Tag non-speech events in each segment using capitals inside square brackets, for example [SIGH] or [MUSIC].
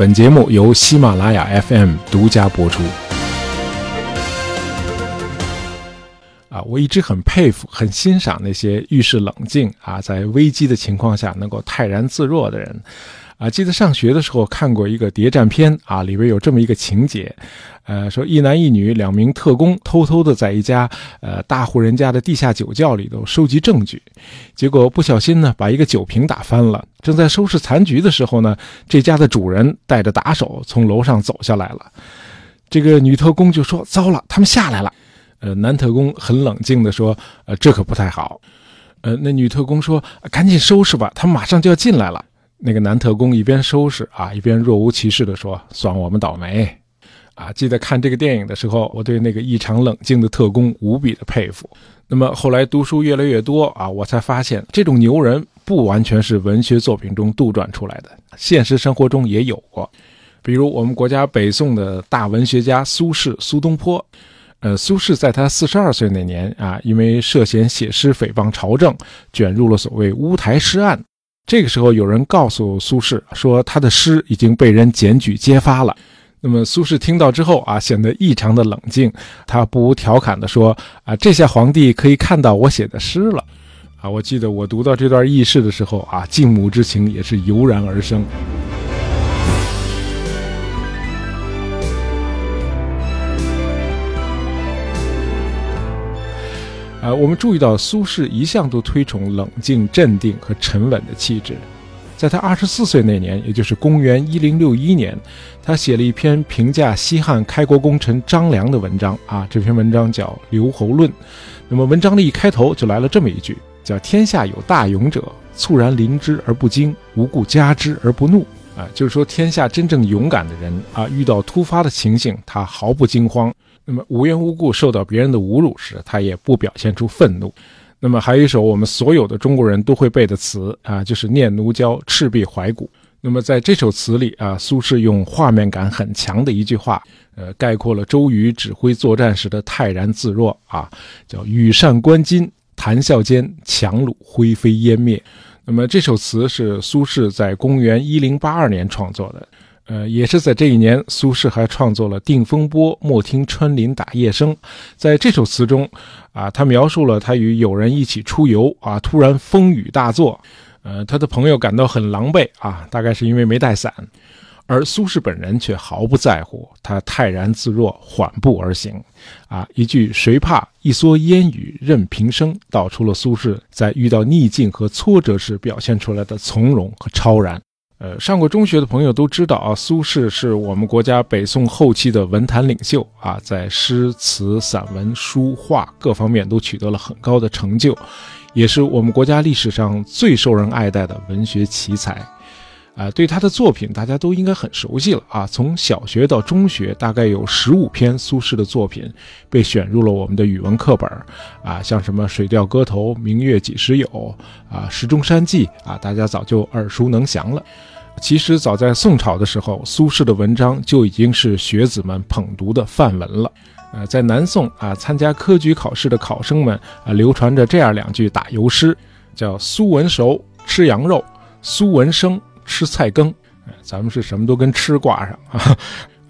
本节目由喜马拉雅 FM 独家播出。啊，我一直很佩服、很欣赏那些遇事冷静啊，在危机的情况下能够泰然自若的人。啊，记得上学的时候看过一个谍战片啊，里边有这么一个情节，呃，说一男一女两名特工偷偷的在一家呃大户人家的地下酒窖里头收集证据，结果不小心呢把一个酒瓶打翻了。正在收拾残局的时候呢，这家的主人带着打手从楼上走下来了。这个女特工就说：“糟了，他们下来了。”呃，男特工很冷静的说：“呃，这可不太好。”呃，那女特工说：“赶紧收拾吧，他们马上就要进来了。”那个男特工一边收拾啊，一边若无其事地说：“算我们倒霉。”啊，记得看这个电影的时候，我对那个异常冷静的特工无比的佩服。那么后来读书越来越多啊，我才发现这种牛人不完全是文学作品中杜撰出来的，现实生活中也有过。比如我们国家北宋的大文学家苏轼苏东坡，呃，苏轼在他四十二岁那年啊，因为涉嫌写诗诽谤朝政，卷入了所谓乌台诗案。这个时候，有人告诉苏轼说，他的诗已经被人检举揭发了。那么苏轼听到之后啊，显得异常的冷静，他不无调侃地说：“啊，这下皇帝可以看到我写的诗了。”啊，我记得我读到这段轶事的时候啊，敬母之情也是油然而生。啊，我们注意到苏轼一向都推崇冷静、镇定和沉稳的气质。在他二十四岁那年，也就是公元一零六一年，他写了一篇评价西汉开国功臣张良的文章。啊，这篇文章叫《留侯论》。那么文章的一开头就来了这么一句，叫“天下有大勇者，猝然临之而不惊，无故加之而不怒。”啊，就是说天下真正勇敢的人啊，遇到突发的情形，他毫不惊慌。那么无缘无故受到别人的侮辱时，他也不表现出愤怒。那么还有一首我们所有的中国人都会背的词啊，就是《念奴娇·赤壁怀古》。那么在这首词里啊，苏轼用画面感很强的一句话，呃，概括了周瑜指挥作战时的泰然自若啊，叫“羽扇纶巾，谈笑间，樯橹灰飞烟灭”。那么这首词是苏轼在公元一零八二年创作的。呃，也是在这一年，苏轼还创作了《定风波》，莫听穿林打叶声。在这首词中，啊，他描述了他与友人一起出游，啊，突然风雨大作，呃，他的朋友感到很狼狈，啊，大概是因为没带伞，而苏轼本人却毫不在乎，他泰然自若，缓步而行，啊，一句“谁怕一蓑烟雨任平生”，道出了苏轼在遇到逆境和挫折时表现出来的从容和超然。呃，上过中学的朋友都知道啊，苏轼是我们国家北宋后期的文坛领袖啊，在诗词、散文、书画各方面都取得了很高的成就，也是我们国家历史上最受人爱戴的文学奇才。啊，对他的作品大家都应该很熟悉了啊，从小学到中学，大概有十五篇苏轼的作品被选入了我们的语文课本啊，像什么《水调歌头》《明月几时有》啊，《石钟山记》啊，大家早就耳熟能详了。其实早在宋朝的时候，苏轼的文章就已经是学子们捧读的范文了。呃，在南宋啊，参加科举考试的考生们啊，流传着这样两句打油诗，叫“苏文熟吃羊肉，苏文生吃菜羹”。咱们是什么都跟吃挂上 [LAUGHS] 啊。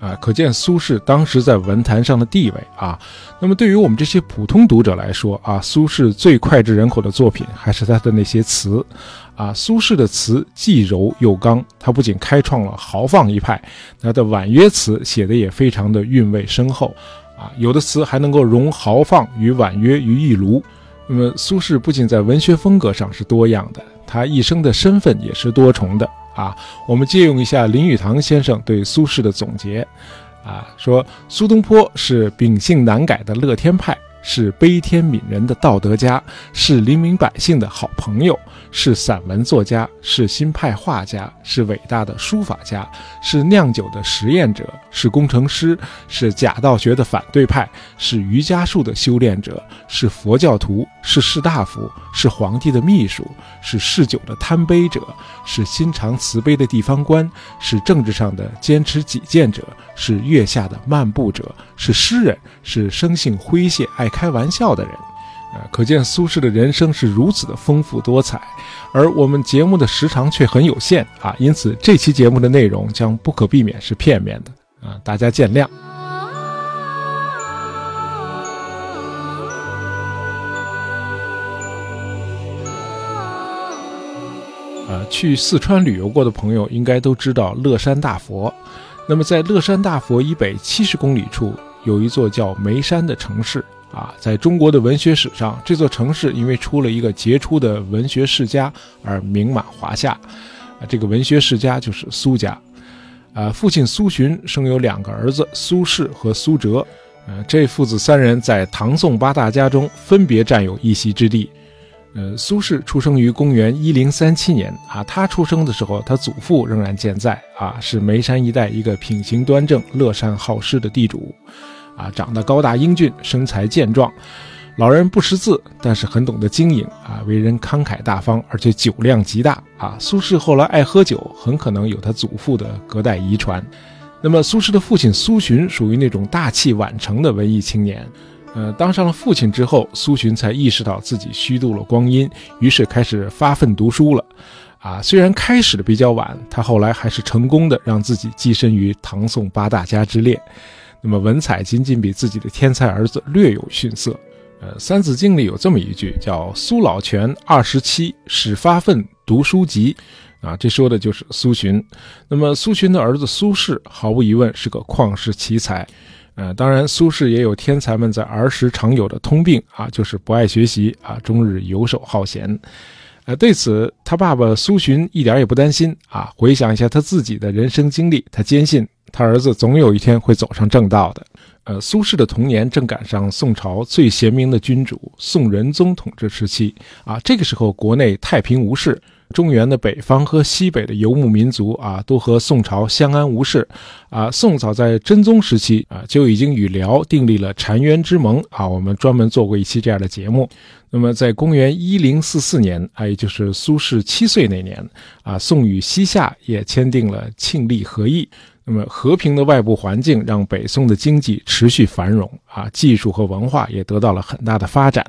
啊，可见苏轼当时在文坛上的地位啊。那么对于我们这些普通读者来说啊，苏轼最脍炙人口的作品还是他的那些词。啊，苏轼的词既柔又刚，他不仅开创了豪放一派，他的婉约词写的也非常的韵味深厚。啊，有的词还能够融豪放与婉约于一炉。那么苏轼不仅在文学风格上是多样的，他一生的身份也是多重的。啊，我们借用一下林语堂先生对苏轼的总结，啊，说苏东坡是秉性难改的乐天派。是悲天悯人的道德家，是黎民百姓的好朋友，是散文作家，是新派画家，是伟大的书法家，是酿酒的实验者，是工程师，是假道学的反对派，是瑜伽术的修炼者，是佛教徒，是士大夫，是皇帝的秘书，是嗜酒的贪杯者，是心肠慈悲的地方官，是政治上的坚持己见者，是月下的漫步者，是诗人，是生性诙谐爱。开玩笑的人，啊，可见苏轼的人生是如此的丰富多彩，而我们节目的时长却很有限啊，因此这期节目的内容将不可避免是片面的啊，大家见谅。呃，去四川旅游过的朋友应该都知道乐山大佛。那么，在乐山大佛以北七十公里处，有一座叫眉山的城市。啊，在中国的文学史上，这座城市因为出了一个杰出的文学世家而名满华夏。这个文学世家就是苏家。啊，父亲苏洵生有两个儿子苏轼和苏辙。呃，这父子三人在唐宋八大家中分别占有一席之地。呃，苏轼出生于公元一零三七年啊，他出生的时候，他祖父仍然健在啊，是眉山一带一个品行端正、乐善好施的地主，啊，长得高大英俊，身材健壮。老人不识字，但是很懂得经营啊，为人慷慨大方，而且酒量极大啊。苏轼后来爱喝酒，很可能有他祖父的隔代遗传。那么，苏轼的父亲苏洵属于那种大器晚成的文艺青年。呃，当上了父亲之后，苏洵才意识到自己虚度了光阴，于是开始发奋读书了。啊，虽然开始的比较晚，他后来还是成功的让自己跻身于唐宋八大家之列。那么文采仅仅比自己的天才儿子略有逊色。呃，《三字经》里有这么一句，叫“苏老泉二十七，始发奋读书籍”，啊，这说的就是苏洵。那么苏洵的儿子苏轼，毫无疑问是个旷世奇才。呃，当然，苏轼也有天才们在儿时常有的通病啊，就是不爱学习啊，终日游手好闲。呃，对此，他爸爸苏洵一点也不担心啊。回想一下他自己的人生经历，他坚信他儿子总有一天会走上正道的。呃，苏轼的童年正赶上宋朝最贤明的君主宋仁宗统治时期啊，这个时候国内太平无事。中原的北方和西北的游牧民族啊，都和宋朝相安无事，啊，宋早在真宗时期啊就已经与辽订立了澶渊之盟啊，我们专门做过一期这样的节目。那么在公元一零四四年啊，也就是苏轼七岁那年啊，宋与西夏也签订了庆历和议。那么和平的外部环境让北宋的经济持续繁荣啊，技术和文化也得到了很大的发展。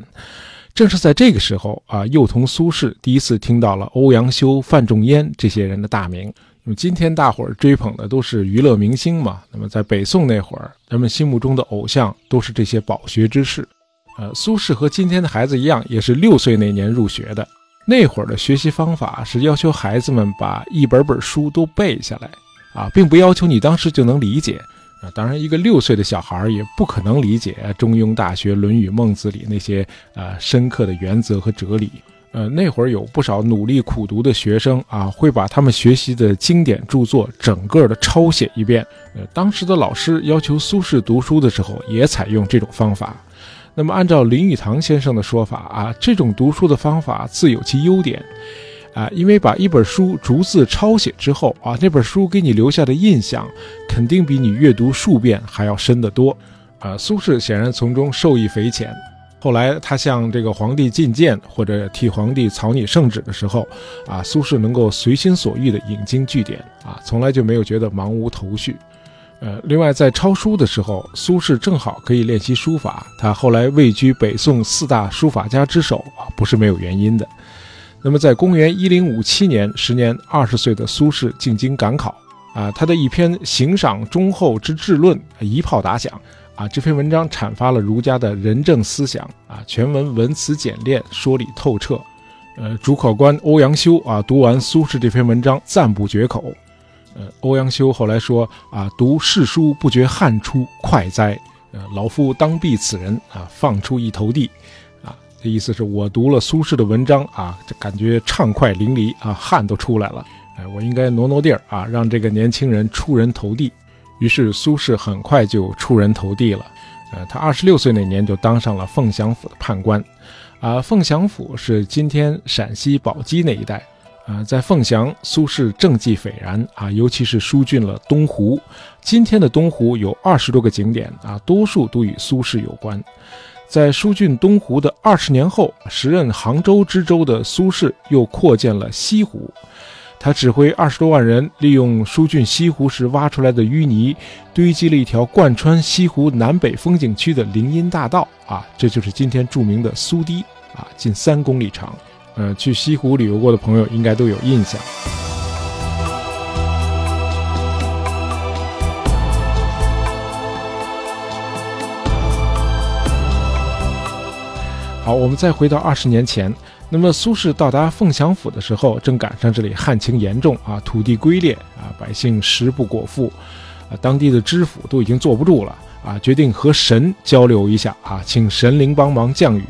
正是在这个时候啊，幼童苏轼第一次听到了欧阳修、范仲淹这些人的大名。因为今天大伙儿追捧的都是娱乐明星嘛，那么在北宋那会儿，人们心目中的偶像都是这些饱学之士。呃，苏轼和今天的孩子一样，也是六岁那年入学的。那会儿的学习方法是要求孩子们把一本本书都背下来，啊，并不要求你当时就能理解。啊，当然，一个六岁的小孩也不可能理解《中庸》《大学》《论语》《孟子》里那些呃深刻的原则和哲理。呃，那会儿有不少努力苦读的学生啊，会把他们学习的经典著作整个的抄写一遍。呃，当时的老师要求苏轼读书的时候，也采用这种方法。那么，按照林语堂先生的说法啊，这种读书的方法自有其优点。啊，因为把一本书逐字抄写之后啊，那本书给你留下的印象，肯定比你阅读数遍还要深得多。啊，苏轼显然从中受益匪浅。后来他向这个皇帝进谏或者替皇帝草拟圣旨的时候，啊，苏轼能够随心所欲地引经据典，啊，从来就没有觉得茫无头绪。呃，另外在抄书的时候，苏轼正好可以练习书法，他后来位居北宋四大书法家之首啊，不是没有原因的。那么，在公元一零五七年，时年二十岁的苏轼进京赶考，啊，他的一篇《行赏忠厚之治论》一炮打响，啊，这篇文章阐发了儒家的仁政思想，啊，全文文辞简练，说理透彻，呃，主考官欧阳修啊，读完苏轼这篇文章，赞不绝口，呃，欧阳修后来说啊，读世书不觉汗出，快哉，呃，老夫当避此人啊，放出一头地。这意思是我读了苏轼的文章啊，这感觉畅快淋漓啊，汗都出来了。哎，我应该挪挪地儿啊，让这个年轻人出人头地。于是苏轼很快就出人头地了。呃，他二十六岁那年就当上了凤翔府的判官。啊，凤翔府是今天陕西宝鸡那一带。啊，在凤翔，苏轼政绩斐然啊，尤其是疏浚了东湖。今天的东湖有二十多个景点啊，多数都与苏轼有关。在疏浚东湖的二十年后，时任杭州知州的苏轼又扩建了西湖。他指挥二十多万人，利用疏浚西湖时挖出来的淤泥，堆积了一条贯穿西湖南北风景区的林荫大道啊，这就是今天著名的苏堤啊，近三公里长。呃，去西湖旅游过的朋友应该都有印象。好，我们再回到二十年前。那么苏轼到达凤翔府的时候，正赶上这里旱情严重啊，土地龟裂啊，百姓食不果腹，啊，当地的知府都已经坐不住了啊，决定和神交流一下啊，请神灵帮忙降雨。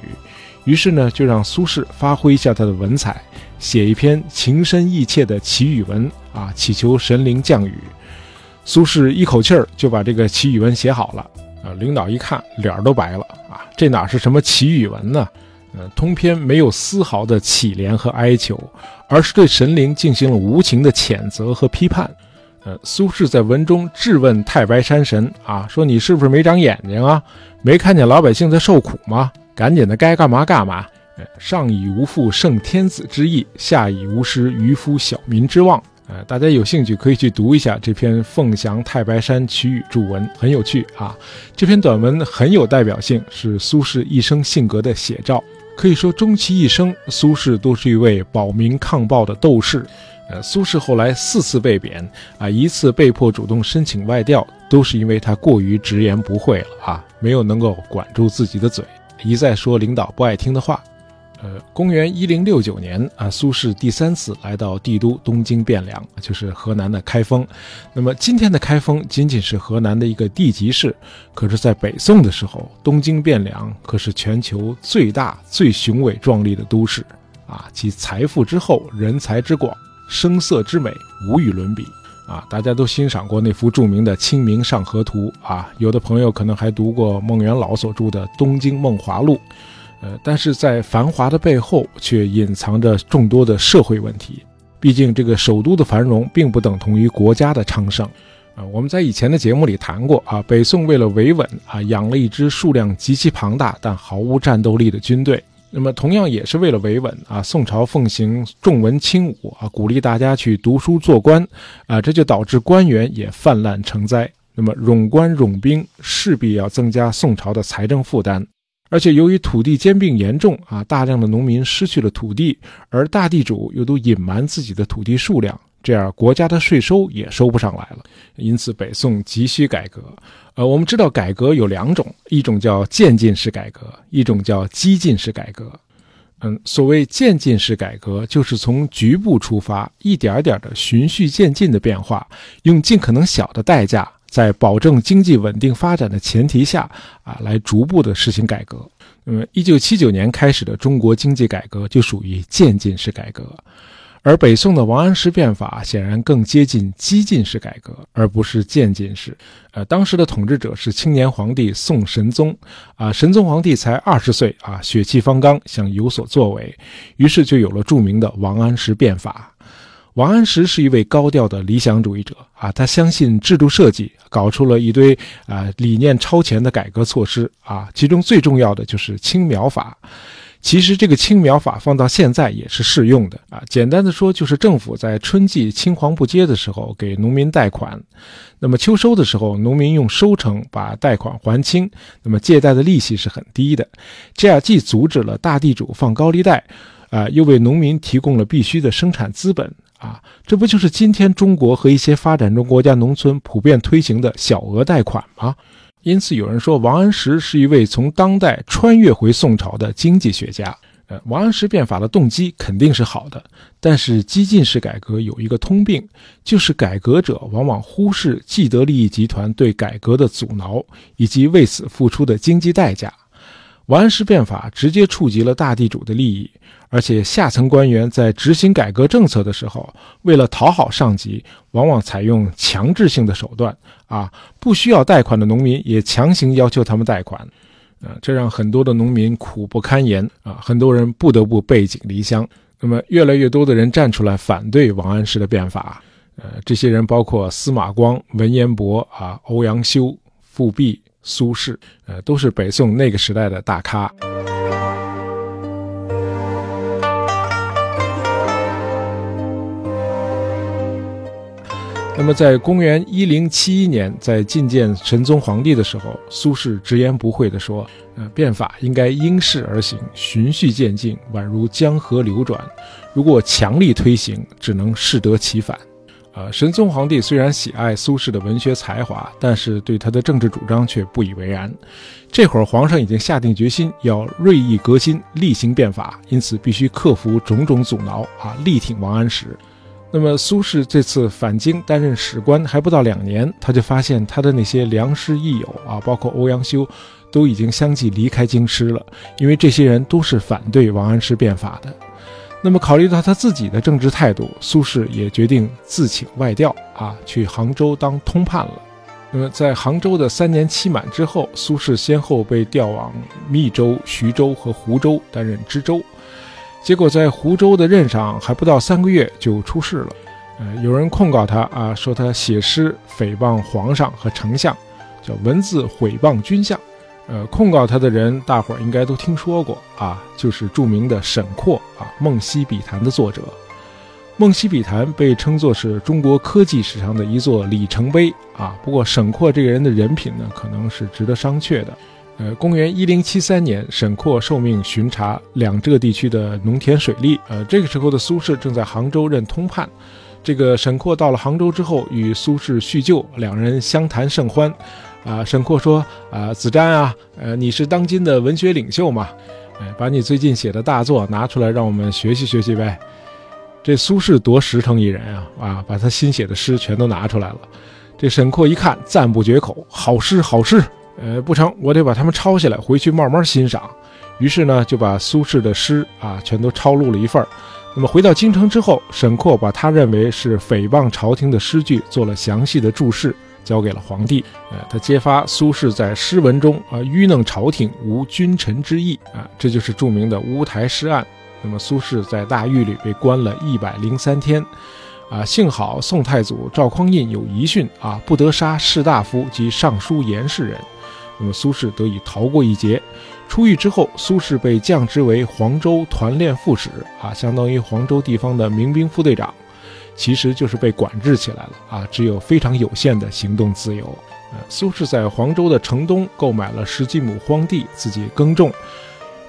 于是呢，就让苏轼发挥一下他的文采，写一篇情深意切的祈雨文啊，祈求神灵降雨。苏轼一口气儿就把这个祈雨文写好了啊，领导一看脸都白了啊，这哪是什么祈雨文呢？呃，通篇没有丝毫的乞怜和哀求，而是对神灵进行了无情的谴责和批判。呃，苏轼在文中质问太白山神啊，说你是不是没长眼睛啊？没看见老百姓在受苦吗？赶紧的，该干嘛干嘛。上以无负圣天子之意，下以无失渔夫小民之望。呃，大家有兴趣可以去读一下这篇《凤翔太白山曲雨注文》，很有趣啊。这篇短文很有代表性，是苏轼一生性格的写照。可以说，终其一生，苏轼都是一位保民抗暴的斗士。呃，苏轼后来四次被贬，啊，一次被迫主动申请外调，都是因为他过于直言不讳了啊，没有能够管住自己的嘴，一再说领导不爱听的话。呃，公元一零六九年啊，苏轼第三次来到帝都东京汴梁，就是河南的开封。那么今天的开封仅仅是河南的一个地级市，可是，在北宋的时候，东京汴梁可是全球最大、最雄伟壮丽的都市啊！其财富之厚，人才之广，声色之美，无与伦比啊！大家都欣赏过那幅著名的《清明上河图》啊，有的朋友可能还读过孟元老所著的《东京梦华录》。呃，但是在繁华的背后，却隐藏着众多的社会问题。毕竟，这个首都的繁荣并不等同于国家的昌盛。啊，我们在以前的节目里谈过啊，北宋为了维稳啊，养了一支数量极其庞大但毫无战斗力的军队。那么，同样也是为了维稳啊，宋朝奉行重文轻武啊，鼓励大家去读书做官啊，这就导致官员也泛滥成灾。那么，冗官冗兵势必要增加宋朝的财政负担。而且由于土地兼并严重啊，大量的农民失去了土地，而大地主又都隐瞒自己的土地数量，这样国家的税收也收不上来了。因此，北宋急需改革。呃，我们知道改革有两种，一种叫渐进式改革，一种叫激进式改革。嗯，所谓渐进式改革，就是从局部出发，一点点的循序渐进的变化，用尽可能小的代价。在保证经济稳定发展的前提下，啊，来逐步的实行改革。那么，一九七九年开始的中国经济改革就属于渐进式改革，而北宋的王安石变法显然更接近激进式改革，而不是渐进式。呃，当时的统治者是青年皇帝宋神宗，啊，神宗皇帝才二十岁，啊，血气方刚，想有所作为，于是就有了著名的王安石变法。王安石是一位高调的理想主义者啊，他相信制度设计，搞出了一堆啊理念超前的改革措施啊，其中最重要的就是青苗法。其实这个青苗法放到现在也是适用的啊。简单的说，就是政府在春季青黄不接的时候给农民贷款，那么秋收的时候，农民用收成把贷款还清，那么借贷的利息是很低的，这样既阻止了大地主放高利贷，啊，又为农民提供了必须的生产资本。啊，这不就是今天中国和一些发展中国家农村普遍推行的小额贷款吗？因此，有人说王安石是一位从当代穿越回宋朝的经济学家。呃，王安石变法的动机肯定是好的，但是激进式改革有一个通病，就是改革者往往忽视既得利益集团对改革的阻挠以及为此付出的经济代价。王安石变法直接触及了大地主的利益。而且下层官员在执行改革政策的时候，为了讨好上级，往往采用强制性的手段啊，不需要贷款的农民也强行要求他们贷款，啊，这让很多的农民苦不堪言啊，很多人不得不背井离乡。那么，越来越多的人站出来反对王安石的变法，呃，这些人包括司马光、文彦博啊、欧阳修、富弼、苏轼，呃，都是北宋那个时代的大咖。那么，在公元一零七一年，在觐见神宗皇帝的时候，苏轼直言不讳地说：“呃，变法应该因势而行，循序渐进，宛如江河流转。如果强力推行，只能适得其反。”呃，神宗皇帝虽然喜爱苏轼的文学才华，但是对他的政治主张却不以为然。这会儿，皇上已经下定决心要锐意革新，厉行变法，因此必须克服种种阻挠啊，力挺王安石。那么，苏轼这次返京担任史官还不到两年，他就发现他的那些良师益友啊，包括欧阳修，都已经相继离开京师了，因为这些人都是反对王安石变法的。那么，考虑到他自己的政治态度，苏轼也决定自请外调啊，去杭州当通判了。那么，在杭州的三年期满之后，苏轼先后被调往密州、徐州和湖州担任知州。结果在湖州的任上还不到三个月就出事了。呃，有人控告他啊，说他写诗诽谤皇上和丞相，叫文字毁谤君相。呃，控告他的人，大伙儿应该都听说过啊，就是著名的沈括啊，《梦溪笔谈》的作者。《梦溪笔谈》被称作是中国科技史上的一座里程碑啊。不过，沈括这个人的人品呢，可能是值得商榷的。呃，公元一零七三年，沈括受命巡查两浙地区的农田水利。呃，这个时候的苏轼正在杭州任通判。这个沈括到了杭州之后，与苏轼叙旧，两人相谈甚欢。啊，沈括说：“啊，子瞻啊，呃，你是当今的文学领袖嘛？哎，把你最近写的大作拿出来，让我们学习学习呗。”这苏轼多实诚一人啊！啊，把他新写的诗全都拿出来了。这沈括一看，赞不绝口：“好诗，好诗！呃，不成，我得把他们抄下来，回去慢慢欣赏。”于是呢，就把苏轼的诗啊，全都抄录了一份那么回到京城之后，沈括把他认为是诽谤朝廷的诗句做了详细的注释。交给了皇帝，呃，他揭发苏轼在诗文中啊愚弄朝廷，无君臣之义啊，这就是著名的乌台诗案。那么苏轼在大狱里被关了一百零三天，啊，幸好宋太祖赵匡胤有遗训啊，不得杀士大夫及尚书言事人，那么苏轼得以逃过一劫。出狱之后，苏轼被降职为黄州团练副使啊，相当于黄州地方的民兵副队长。其实就是被管制起来了啊，只有非常有限的行动自由。呃，苏轼在黄州的城东购买了十几亩荒地，自己耕种。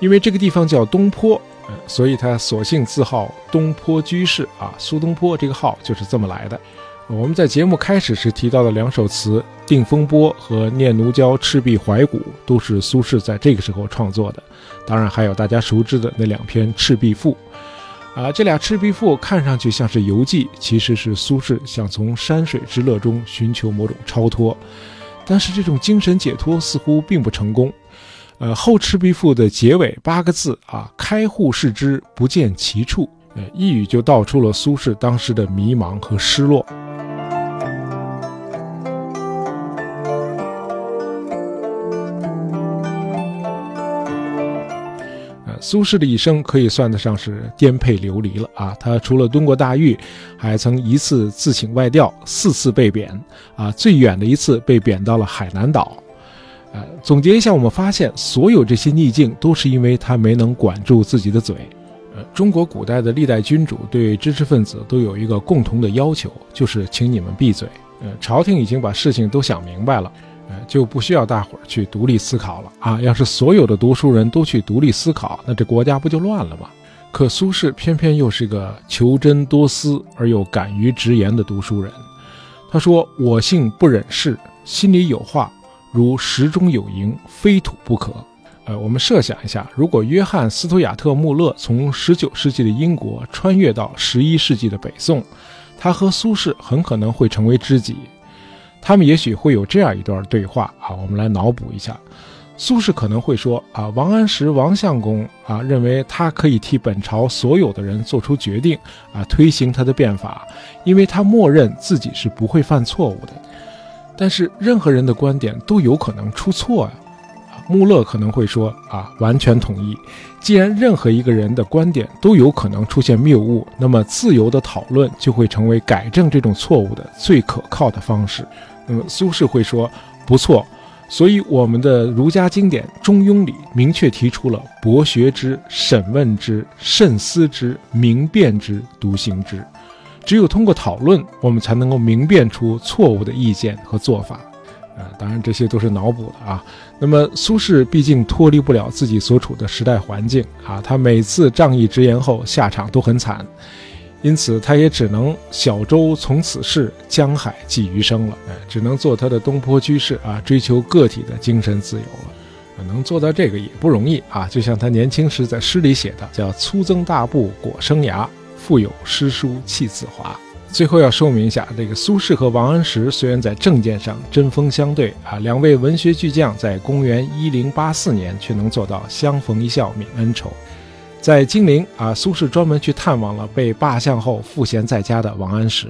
因为这个地方叫东坡，所以他索性自号东坡居士啊。苏东坡这个号就是这么来的。我们在节目开始时提到的两首词《定风波》和《念奴娇·赤壁怀古》，都是苏轼在这个时候创作的。当然，还有大家熟知的那两篇《赤壁赋》。啊，这俩《赤壁赋》看上去像是游记，其实是苏轼想从山水之乐中寻求某种超脱，但是这种精神解脱似乎并不成功。呃，后《赤壁赋》的结尾八个字啊，“开户视之，不见其处”，呃，一语就道出了苏轼当时的迷茫和失落。苏轼的一生可以算得上是颠沛流离了啊！他除了蹲过大狱，还曾一次自请外调，四次被贬啊！最远的一次被贬到了海南岛。呃，总结一下，我们发现所有这些逆境都是因为他没能管住自己的嘴。呃，中国古代的历代君主对知识分子都有一个共同的要求，就是请你们闭嘴。呃，朝廷已经把事情都想明白了。就不需要大伙儿去独立思考了啊！要是所有的读书人都去独立思考，那这国家不就乱了吗？可苏轼偏偏又是个求真多思而又敢于直言的读书人。他说：“我性不忍事，心里有话，如石中有银，非吐不可。”呃，我们设想一下，如果约翰·斯图亚特·穆勒从19世纪的英国穿越到11世纪的北宋，他和苏轼很可能会成为知己。他们也许会有这样一段对话啊，我们来脑补一下。苏轼可能会说啊，王安石王相公啊，认为他可以替本朝所有的人做出决定啊，推行他的变法，因为他默认自己是不会犯错误的。但是任何人的观点都有可能出错呀。穆勒可能会说啊，完全同意。既然任何一个人的观点都有可能出现谬误，那么自由的讨论就会成为改正这种错误的最可靠的方式。那么苏轼会说不错，所以我们的儒家经典《中庸》里明确提出了博学之、审问之、慎思之、明辨之、笃行之。只有通过讨论，我们才能够明辨出错误的意见和做法。啊，当然这些都是脑补的啊。那么苏轼毕竟脱离不了自己所处的时代环境啊，他每次仗义直言后下场都很惨，因此他也只能小舟从此逝，江海寄余生了。哎，只能做他的东坡居士啊，追求个体的精神自由了。能做到这个也不容易啊！就像他年轻时在诗里写的，叫“粗增大步果生涯，腹有诗书气自华”。最后要说明一下，这个苏轼和王安石虽然在政见上针锋相对啊，两位文学巨匠在公元一零八四年却能做到相逢一笑泯恩仇。在金陵啊，苏轼专门去探望了被罢相后赋闲在家的王安石。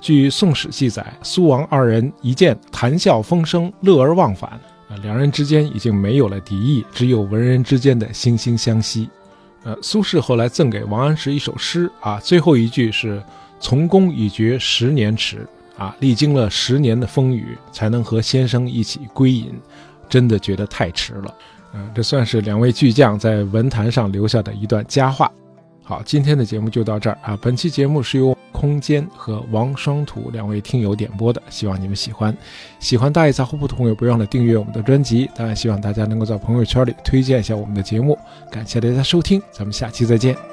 据《宋史》记载，苏王二人一见，谈笑风生，乐而忘返。两人之间已经没有了敌意，只有文人之间的惺惺相惜。呃，苏轼后来赠给王安石一首诗啊，最后一句是“从公已觉十年迟”，啊，历经了十年的风雨，才能和先生一起归隐，真的觉得太迟了。嗯，这算是两位巨匠在文坛上留下的一段佳话。好，今天的节目就到这儿啊，本期节目是由。空间和王双土两位听友点播的，希望你们喜欢。喜欢大爷杂货铺的朋友，不要忘了订阅我们的专辑。当然，希望大家能够在朋友圈里推荐一下我们的节目。感谢大家收听，咱们下期再见。